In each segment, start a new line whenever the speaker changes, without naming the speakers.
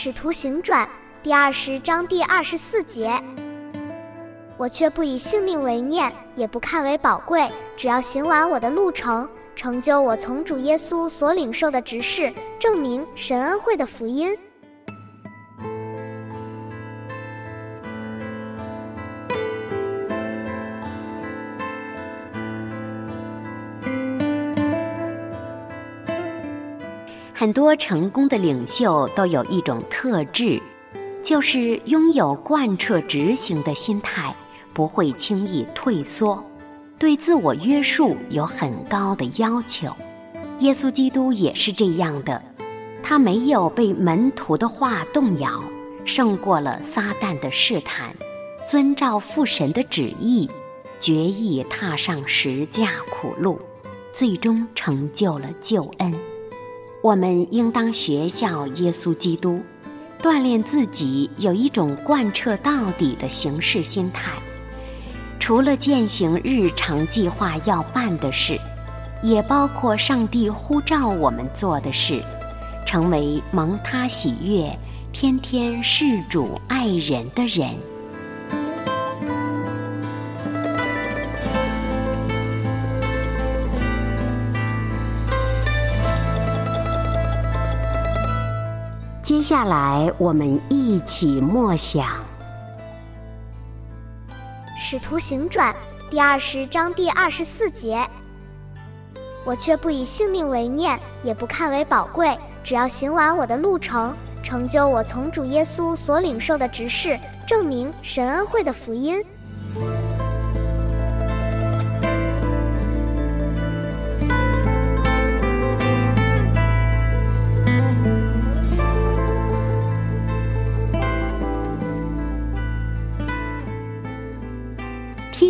使徒行传第二十章第二十四节，我却不以性命为念，也不看为宝贵，只要行完我的路程，成就我从主耶稣所领受的职事，证明神恩惠的福音。
很多成功的领袖都有一种特质，就是拥有贯彻执行的心态，不会轻易退缩，对自我约束有很高的要求。耶稣基督也是这样的，他没有被门徒的话动摇，胜过了撒旦的试探，遵照父神的旨意，决意踏上十架苦路，最终成就了救恩。我们应当学效耶稣基督，锻炼自己有一种贯彻到底的行事心态。除了践行日常计划要办的事，也包括上帝呼召我们做的事，成为蒙他喜悦、天天事主爱人的人。接下来，我们一起默想《
使徒行传》第二十章第二十四节。我却不以性命为念，也不看为宝贵，只要行完我的路程，成就我从主耶稣所领受的职事，证明神恩惠的福音。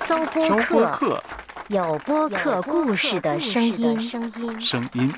搜播客，有播客故事的声音。声音。